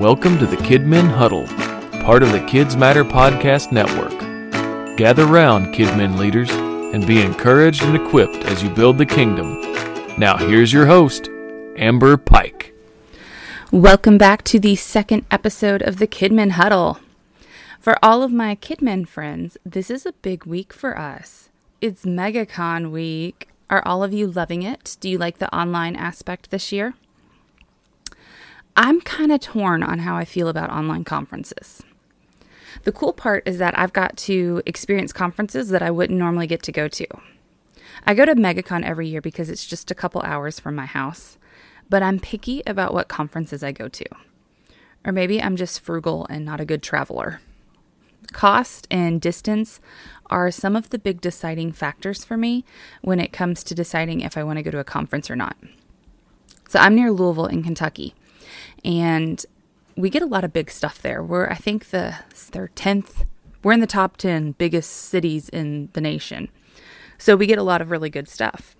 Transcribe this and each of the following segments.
Welcome to the Kidmin Huddle, part of the KidzMatter Podcast Network. Gather round, Kidmin leaders, and be encouraged and equipped as you build the kingdom. Now, here's your host, Amber Pike. Welcome back to the second episode of the Kidmin Huddle. For all of my Kidmin friends, this is a big week for us. It's MegaCon week. Are all of you loving it? Do you like the online aspect this year? I'm kind of torn on how I feel about online conferences. The cool part is that I've got to experience conferences that I wouldn't normally get to go to. I go to MegaCon every year because it's just a couple hours from my house, but I'm picky about what conferences I go to. Or maybe I'm just frugal and not a good traveler. Cost and distance are some of the big deciding factors for me when it comes to deciding if I want to go to a conference or not. So I'm near Louisville in Kentucky, and we get a lot of big stuff there. We're I think the their tenth. We're in the top ten biggest cities in the nation, so we get a lot of really good stuff.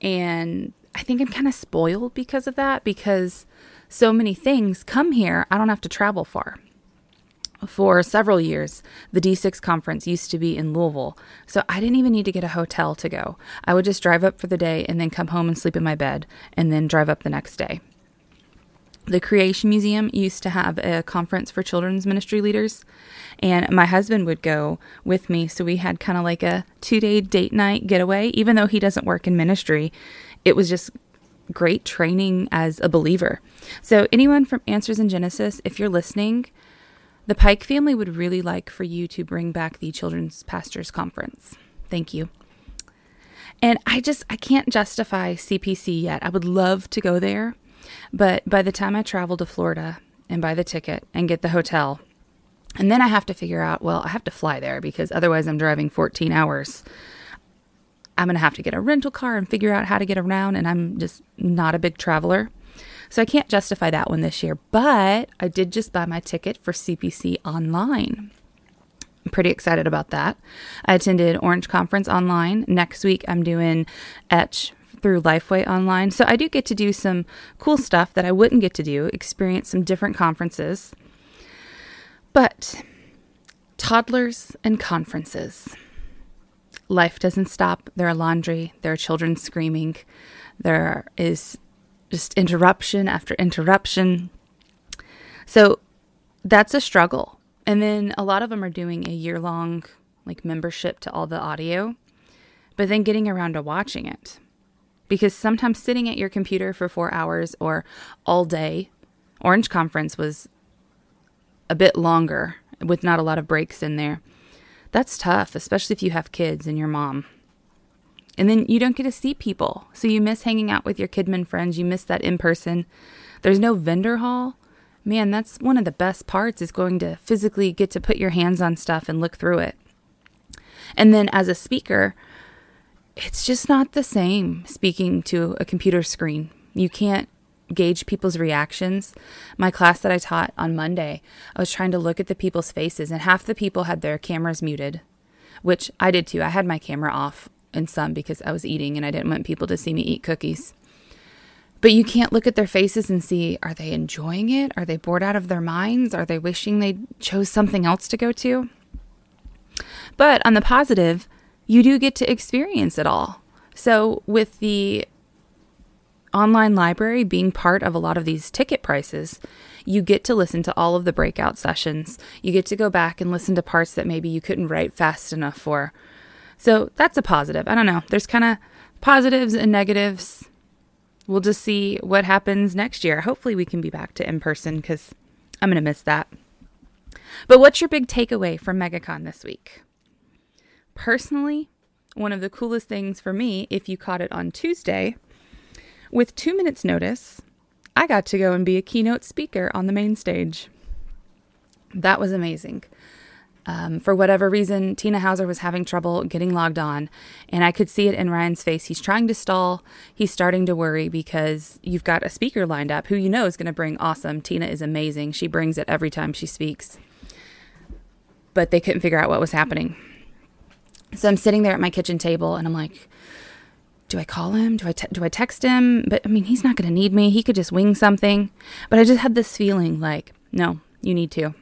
And I think I'm kind of spoiled because of that because so many things come here. I don't have to travel far. For several years, the D6 conference used to be in Louisville, so I didn't even need to get a hotel to go. I would just drive up for the day and then come home and sleep in my bed and then drive up the next day. The Creation Museum used to have a conference for children's ministry leaders, and my husband would go with me. So we had kind of like a two day date night getaway. Even though he doesn't work in ministry, it was just great training as a believer. So, anyone from Answers in Genesis, if you're listening, the Pike family would really like for you to bring back the Children's Pastors Conference. Thank you. And I just, I can't justify CPC yet. I would love to go there but by the time I travel to Florida and buy the ticket and get the hotel, and then I have to figure out, well, I have to fly there because otherwise I'm driving 14 hours. I'm going to have to get a rental car and figure out how to get around, and I'm just not a big traveler. So I can't justify that one this year, but I did just buy my ticket for CPC online. I'm pretty excited about that. I attended Orange Conference online. Next week, I'm doing Etch through Lifeway online. So I do get to do some cool stuff that I wouldn't get to do, experience some different conferences. But toddlers and conferences. Life doesn't stop. There are laundry, there are children screaming, there is just interruption after interruption. So that's a struggle. And then a lot of them are doing a year long like membership to all the audio, but then getting around to watching it because sometimes sitting at your computer for four hours or all day, Orange Conference was a bit longer with not a lot of breaks in there. That's tough, especially if you have kids and your mom. And then you don't get to see people. So you miss hanging out with your Kidmin friends. You miss that in person. There's no vendor hall. Man, that's one of the best parts is going to physically get to put your hands on stuff and look through it. And then as a speaker, it's just not the same speaking to a computer screen. You can't gauge people's reactions. My class that I taught on Monday, I was trying to look at the people's faces, and half the people had their cameras muted, which I did too. I had my camera off in some because I was eating and I didn't want people to see me eat cookies. But you can't look at their faces and see are they enjoying it? Are they bored out of their minds? Are they wishing they chose something else to go to? But on the positive, you do get to experience it all. So, with the online library being part of a lot of these ticket prices, you get to listen to all of the breakout sessions. You get to go back and listen to parts that maybe you couldn't write fast enough for. So, that's a positive. I don't know. There's kind of positives and negatives. We'll just see what happens next year. Hopefully, we can be back to in person because I'm going to miss that. But what's your big takeaway from MegaCon this week? Personally, one of the coolest things for me, if you caught it on Tuesday, with two minutes' notice, I got to go and be a keynote speaker on the main stage. That was amazing. Um, for whatever reason, Tina Houser was having trouble getting logged on, and I could see it in Ryan's face. He's trying to stall. He's starting to worry because you've got a speaker lined up who you know is going to bring awesome. Tina is amazing. She brings it every time she speaks. But they couldn't figure out what was happening. So I'm sitting there at my kitchen table and I'm like, do I call him? Do I te- do I text him? But I mean, he's not going to need me. He could just wing something. But I just had this feeling like No, you need to.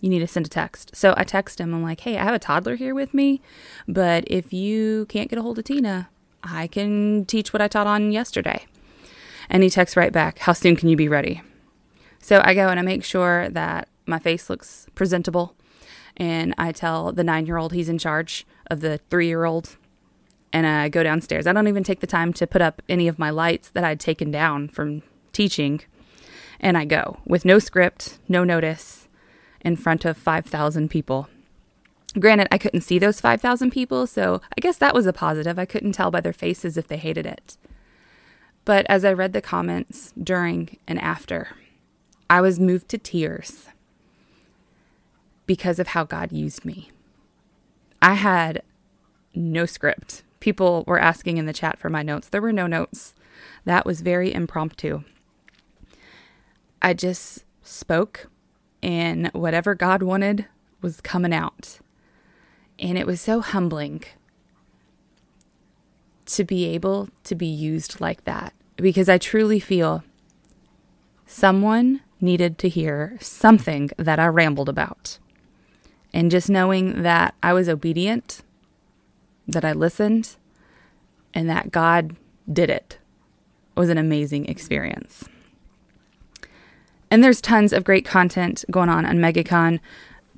You need to send a text. So I text him. I'm like, hey, I have a toddler here with me, but if you can't get a hold of Tina, I can teach what I taught on yesterday. And he texts right back, how soon can you be ready? So I go and I make sure that my face looks presentable. And I tell the nine year old he's in charge of the three year old. And I go downstairs. I don't even take the time to put up any of my lights that I'd taken down from teaching. And I go with no script, no notice, in front of 5,000 people. Granted, I couldn't see those 5,000 people, so I guess that was a positive. I couldn't tell by their faces if they hated it. But as I read the comments during and after, I was moved to tears because of how God used me. I had no script. People were asking in the chat for my notes. There were no notes. That was very impromptu. I just spoke, and whatever God wanted was coming out. And it was so humbling to be able to be used like that because I truly feel someone needed to hear something that I rambled about. And just knowing that I was obedient, that I listened, and that God did it was an amazing experience. And there's tons of great content going on on MegaCon.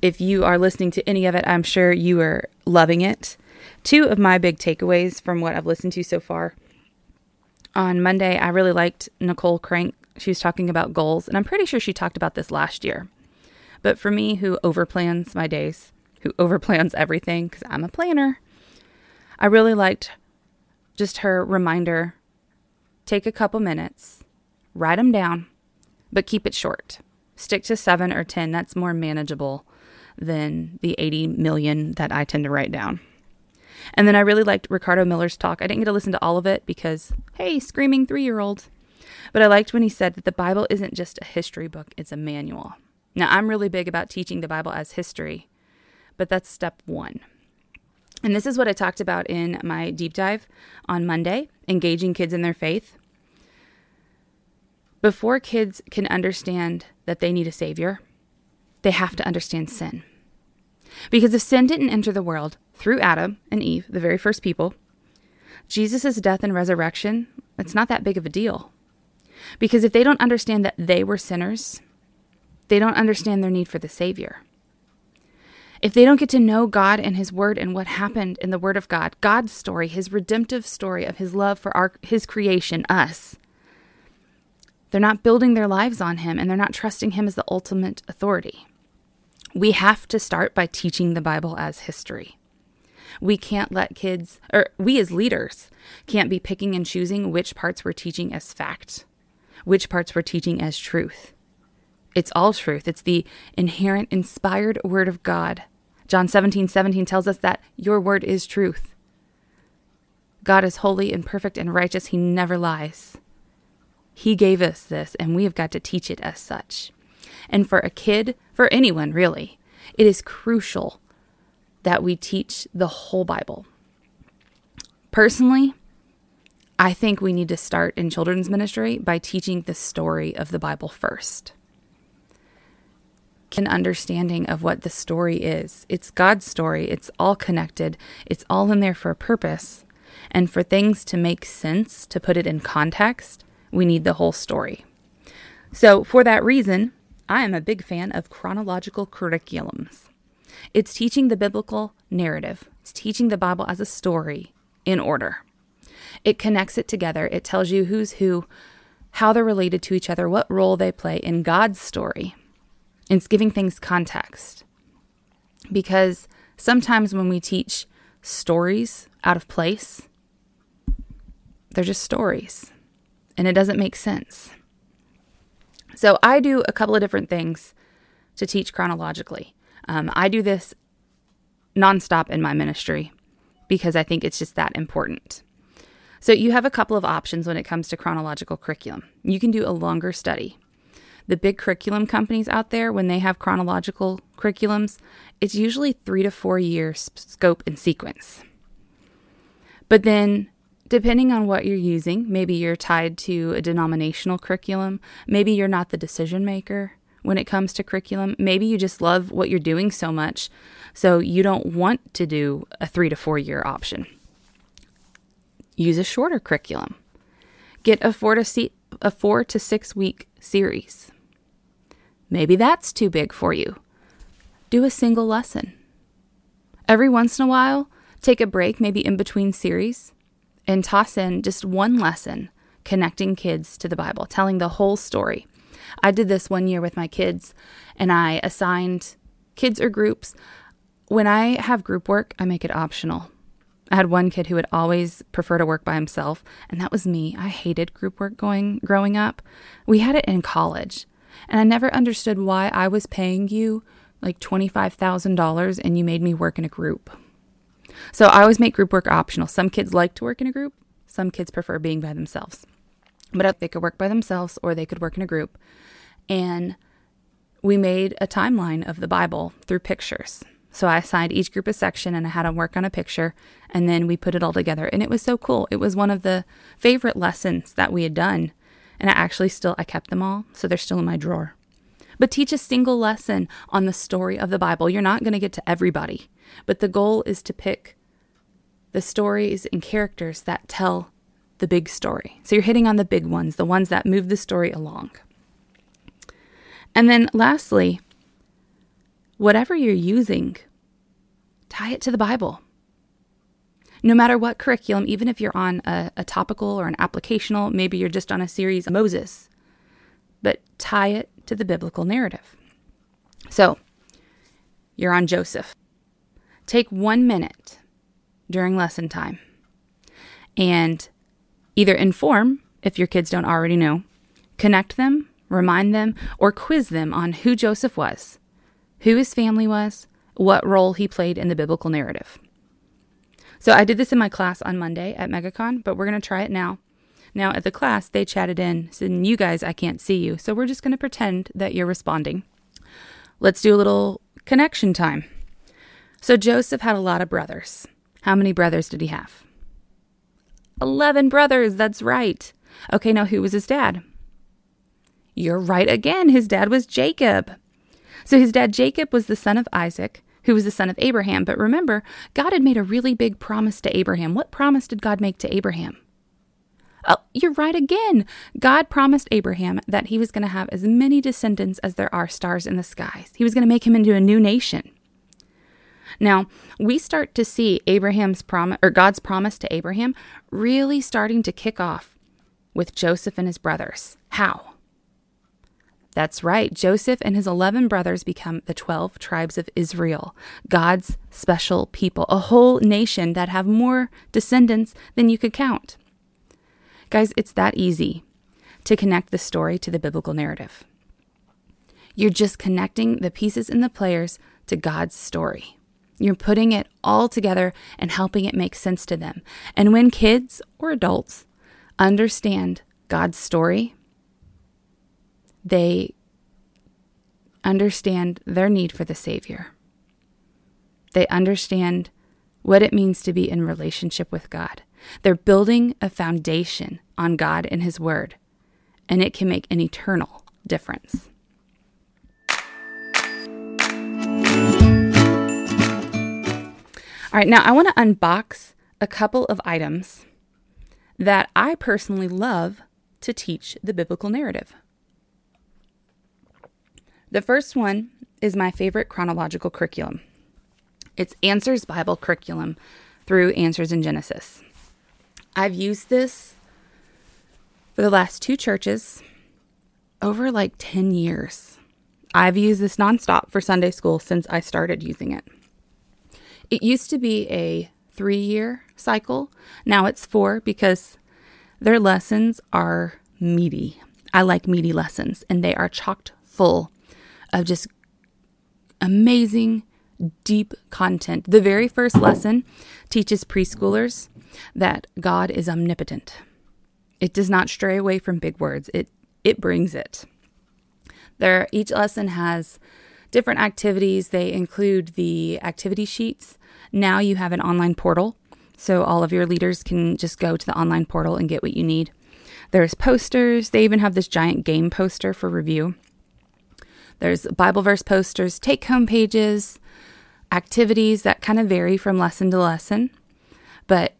If you are listening to any of it, I'm sure you are loving it. Two of my big takeaways from what I've listened to so far. On Monday, I really liked Nicole Crank. She was talking about goals, and I'm pretty sure she talked about this last year. But for me, who overplans my days, who overplans everything, because I'm a planner, I really liked just her reminder take a couple minutes, write them down, but keep it short. Stick to seven or 10. That's more manageable than the 80 million that I tend to write down. And then I really liked Ricardo Miller's talk. I didn't get to listen to all of it because, hey, screaming three year old. But I liked when he said that the Bible isn't just a history book, it's a manual. Now, I'm really big about teaching the Bible as history, but that's step one. And this is what I talked about in my deep dive on Monday engaging kids in their faith. Before kids can understand that they need a savior, they have to understand sin. Because if sin didn't enter the world through Adam and Eve, the very first people, Jesus' death and resurrection, it's not that big of a deal. Because if they don't understand that they were sinners, they don't understand their need for the Savior. If they don't get to know God and His Word and what happened in the Word of God, God's story, His redemptive story of His love for our, His creation, us, they're not building their lives on Him and they're not trusting Him as the ultimate authority. We have to start by teaching the Bible as history. We can't let kids, or we as leaders, can't be picking and choosing which parts we're teaching as fact, which parts we're teaching as truth. It's all truth. It's the inherent, inspired word of God. John 17, 17 tells us that your word is truth. God is holy and perfect and righteous. He never lies. He gave us this, and we have got to teach it as such. And for a kid, for anyone really, it is crucial that we teach the whole Bible. Personally, I think we need to start in children's ministry by teaching the story of the Bible first. An understanding of what the story is. It's God's story, it's all connected, it's all in there for a purpose. And for things to make sense, to put it in context, we need the whole story. So, for that reason, I am a big fan of chronological curriculums. It's teaching the biblical narrative, it's teaching the Bible as a story in order. It connects it together, it tells you who's who, how they're related to each other, what role they play in God's story. It's giving things context. Because sometimes when we teach stories out of place, they're just stories and it doesn't make sense. So I do a couple of different things to teach chronologically. Um, I do this nonstop in my ministry because I think it's just that important. So you have a couple of options when it comes to chronological curriculum. You can do a longer study. The big curriculum companies out there, when they have chronological curriculums, it's usually three to four years scope and sequence. But then depending on what you're using, maybe you're tied to a denominational curriculum, maybe you're not the decision maker, when it comes to curriculum. Maybe you just love what you're doing so much, so you don't want to do a three to four year option. Use a shorter curriculum. Get a four to see, a four to six week series. Maybe that's too big for you. Do a single lesson. Every once in a while, take a break, maybe in between series, and toss in just one lesson connecting kids to the Bible, telling the whole story. I did this one year with my kids, and I assigned kids or groups. When I have group work, I make it optional. I had one kid who would always prefer to work by himself, and that was me. I hated group work going growing up. We had it in college, and I never understood why I was paying you like $25,000 and you made me work in a group. So I always make group work optional. Some kids like to work in a group, some kids prefer being by themselves. But they could work by themselves or they could work in a group. And we made a timeline of the Bible through pictures. So I assigned each group a section and I had them work on a picture and then we put it all together. And it was so cool. It was one of the favorite lessons that we had done. And I actually still I kept them all, so they're still in my drawer. But teach a single lesson on the story of the Bible. You're not going to get to everybody, but the goal is to pick the stories and characters that tell the big story. So you're hitting on the big ones, the ones that move the story along. And then lastly, whatever you're using, tie it to the Bible. No matter what curriculum, even if you're on a, a, topical or an applicational, maybe you're just on a series of Moses, but tie it to the biblical narrative. So, you're on Joseph. Take one minute during lesson time and either inform, if your kids don't already know, connect them, remind them, or quiz them on who Joseph was, who his family was, what role he played in the biblical narrative. So I did this in my class on Monday at MegaCon, but we're going to try it now. Now, at the class, they chatted in, said, You guys, I can't see you, so we're just going to pretend that you're responding. Let's do a little connection time. So Joseph had a lot of brothers. How many brothers did he have? 11 brothers, that's right. Okay, now who was his dad? You're right again. His dad was Jacob. So his dad, Jacob, was the son of Isaac, who was the son of Abraham. But remember, God had made a really big promise to Abraham. What promise did God make to Abraham? Oh, you're right again. God promised Abraham that he was going to have as many descendants as there are stars in the skies. He was going to make him into a new nation. Now, we start to see Abraham's promise or God's promise to Abraham really starting to kick off with Joseph and his brothers. How? That's right. Joseph and his 11 brothers become the 12 tribes of Israel, God's special people, a whole nation that have more descendants than you could count. Guys, it's that easy to connect the story to the biblical narrative. You're just connecting the pieces and the players to God's story. You're putting it all together and helping it make sense to them. And when kids or adults understand God's story, they understand their need for the Savior. They understand what it means to be in relationship with God. They're building a foundation on God and His Word, and it can make an eternal difference. All right, now I want to unbox a couple of items that I personally love to teach the biblical narrative. The first one is my favorite chronological curriculum. It's Answers Bible Curriculum through Answers in Genesis. I've used this for the last two churches over like 10 years. I've used this nonstop for Sunday school since I started using it. It used to be a three year cycle. Now it's four because their lessons are meaty. I like meaty lessons, and they are chocked full of just amazing, deep content. The very first lesson teaches preschoolers that God is omnipotent. It does not stray away from big words. It it brings it. There each lesson has different activities. They include the activity sheets. Now you have an online portal, so all of your leaders can just go to the online portal and get what you need. There's posters. They even have this giant game poster for review. There's Bible verse posters, take home pages, activities that kind of vary from lesson to lesson. But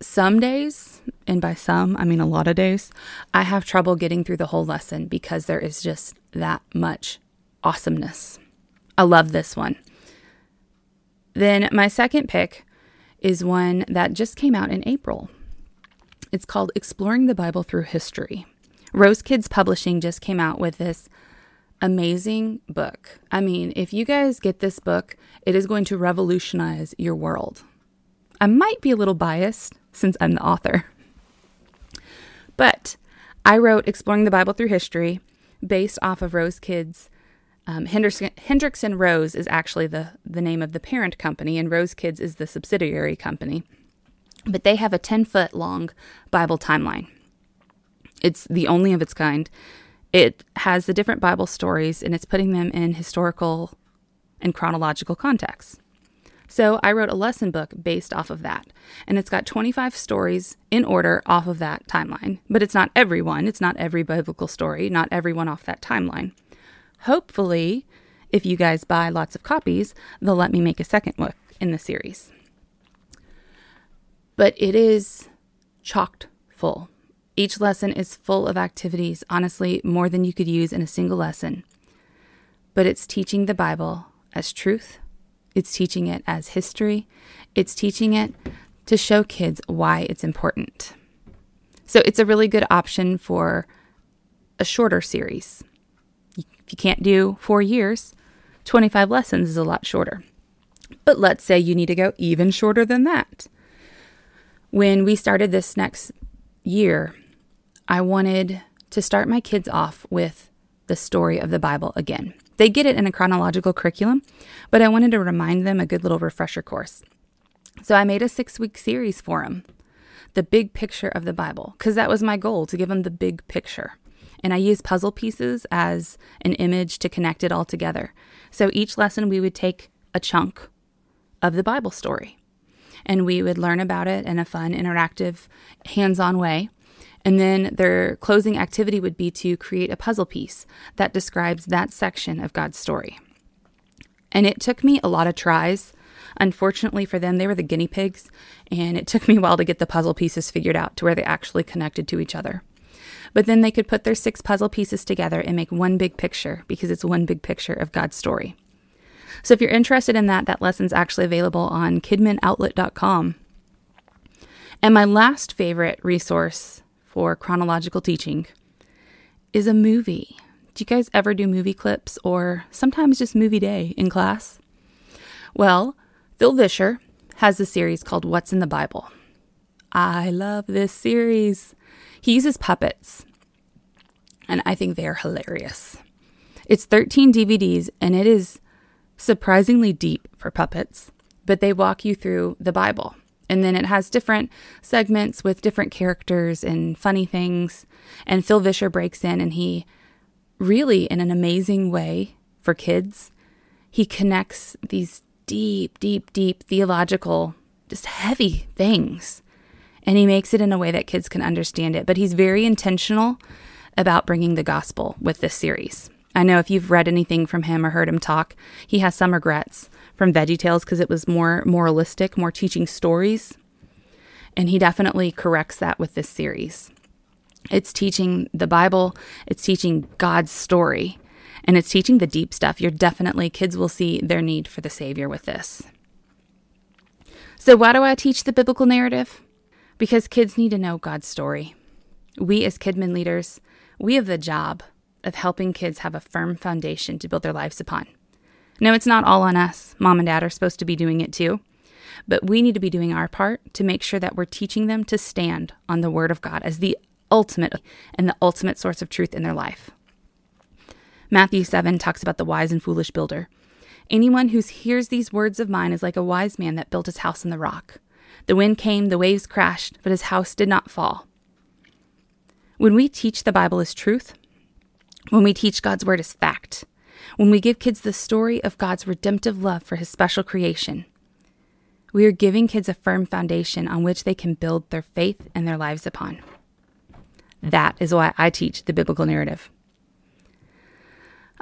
some days, and by some, I mean a lot of days, I have trouble getting through the whole lesson because there is just that much awesomeness. I love this one. Then my second pick is one that just came out in April. It's called Exploring the Bible Through History. Rose Kids Publishing just came out with this amazing book. I mean, if you guys get this book, it is going to revolutionize your world. I might be a little biased since I'm the author. But I wrote Exploring the Bible Through History based off of Rose Kids. Um, Hendrickson, Hendrickson Rose is actually the, the name of the parent company, and Rose Kids is the subsidiary company. But they have a 10 foot long Bible timeline. It's the only of its kind. It has the different Bible stories and it's putting them in historical and chronological context. So I wrote a lesson book based off of that. And it's got 25 stories in order off of that timeline. But it's not every one, it's not every biblical story, not every one off that timeline. Hopefully, if you guys buy lots of copies, they'll let me make a second book in the series. But it is chocked full. Each lesson is full of activities, honestly, more than you could use in a single lesson. But it's teaching the Bible as truth it's teaching it as history. It's teaching it to show kids why it's important. So it's a really good option for a shorter series. If you can't do four years, 25 lessons is a lot shorter. But let's say you need to go even shorter than that. When we started this next year, I wanted to start my kids off with the story of the Bible again. They get it in a chronological curriculum, but I wanted to remind them a good little refresher course. So I made a six week series for them, the big picture of the Bible, because that was my goal to give them the big picture. And I used puzzle pieces as an image to connect it all together. So each lesson we would take a chunk of the Bible story and we would learn about it in a fun, interactive, hands on way. And then their closing activity would be to create a puzzle piece that describes that section of God's story. And it took me a lot of tries. Unfortunately for them, they were the guinea pigs, and it took me a while to get the puzzle pieces figured out to where they actually connected to each other. But then they could put their six puzzle pieces together and make one big picture because it's one big picture of God's story. So if you're interested in that, that lesson's actually available on kidminoutlet.com. And my last favorite resource for chronological teaching is a movie. Do you guys ever do movie clips or sometimes just movie day in class? Well, Phil Vischer has a series called What's in the Bible. I love this series. He uses puppets, and I think they are hilarious. It's 13 DVDs, and it is surprisingly deep for puppets, but they walk you through the Bible. And then it has different segments with different characters and funny things. And Phil Vischer breaks in and he really, in an amazing way for kids, he connects these deep, deep, deep theological, just heavy things. And he makes it in a way that kids can understand it. But he's very intentional about bringing the gospel with this series. I know if you've read anything from him or heard him talk, he has some regrets from Veggie Tales because it was more moralistic, more teaching stories. And he definitely corrects that with this series. It's teaching the Bible, it's teaching God's story, and it's teaching the deep stuff. You're definitely, kids will see their need for the Savior with this. So, why do I teach the biblical narrative? Because kids need to know God's story. We, as Kidmin leaders, we have the job of helping kids have a firm foundation to build their lives upon. No, it's not all on us. Mom and dad are supposed to be doing it too. But we need to be doing our part to make sure that we're teaching them to stand on the Word of God as the ultimate and the ultimate source of truth in their life. Matthew 7 talks about the wise and foolish builder. Anyone who hears these words of mine is like a wise man that built his house on the rock. The wind came, the waves crashed, but his house did not fall. When we teach the Bible as truth, when we teach God's word as fact, when we give kids the story of God's redemptive love for his special creation, we are giving kids a firm foundation on which they can build their faith and their lives upon. That is why I teach the biblical narrative.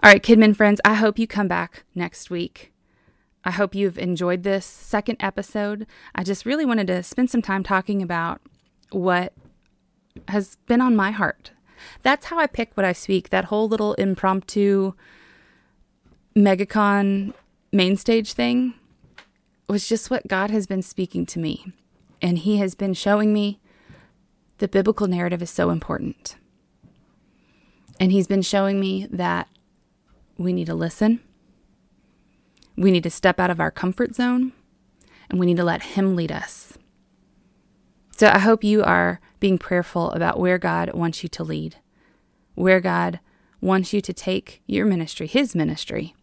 All right, Kidmin friends, I hope you come back next week. I hope you've enjoyed this second episode. I just really wanted to spend some time talking about what has been on my heart. That's how I pick what I speak. That whole little impromptu MegaCon main stage thing was just what God has been speaking to me. And He has been showing me the biblical narrative is so important. And He's been showing me that we need to listen, we need to step out of our comfort zone, and we need to let Him lead us. So I hope you are being prayerful about where God wants you to lead, where God wants you to take your ministry, His ministry,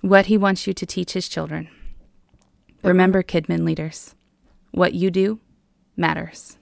what He wants you to teach His children. Remember, Kidmin leaders, what you do matters.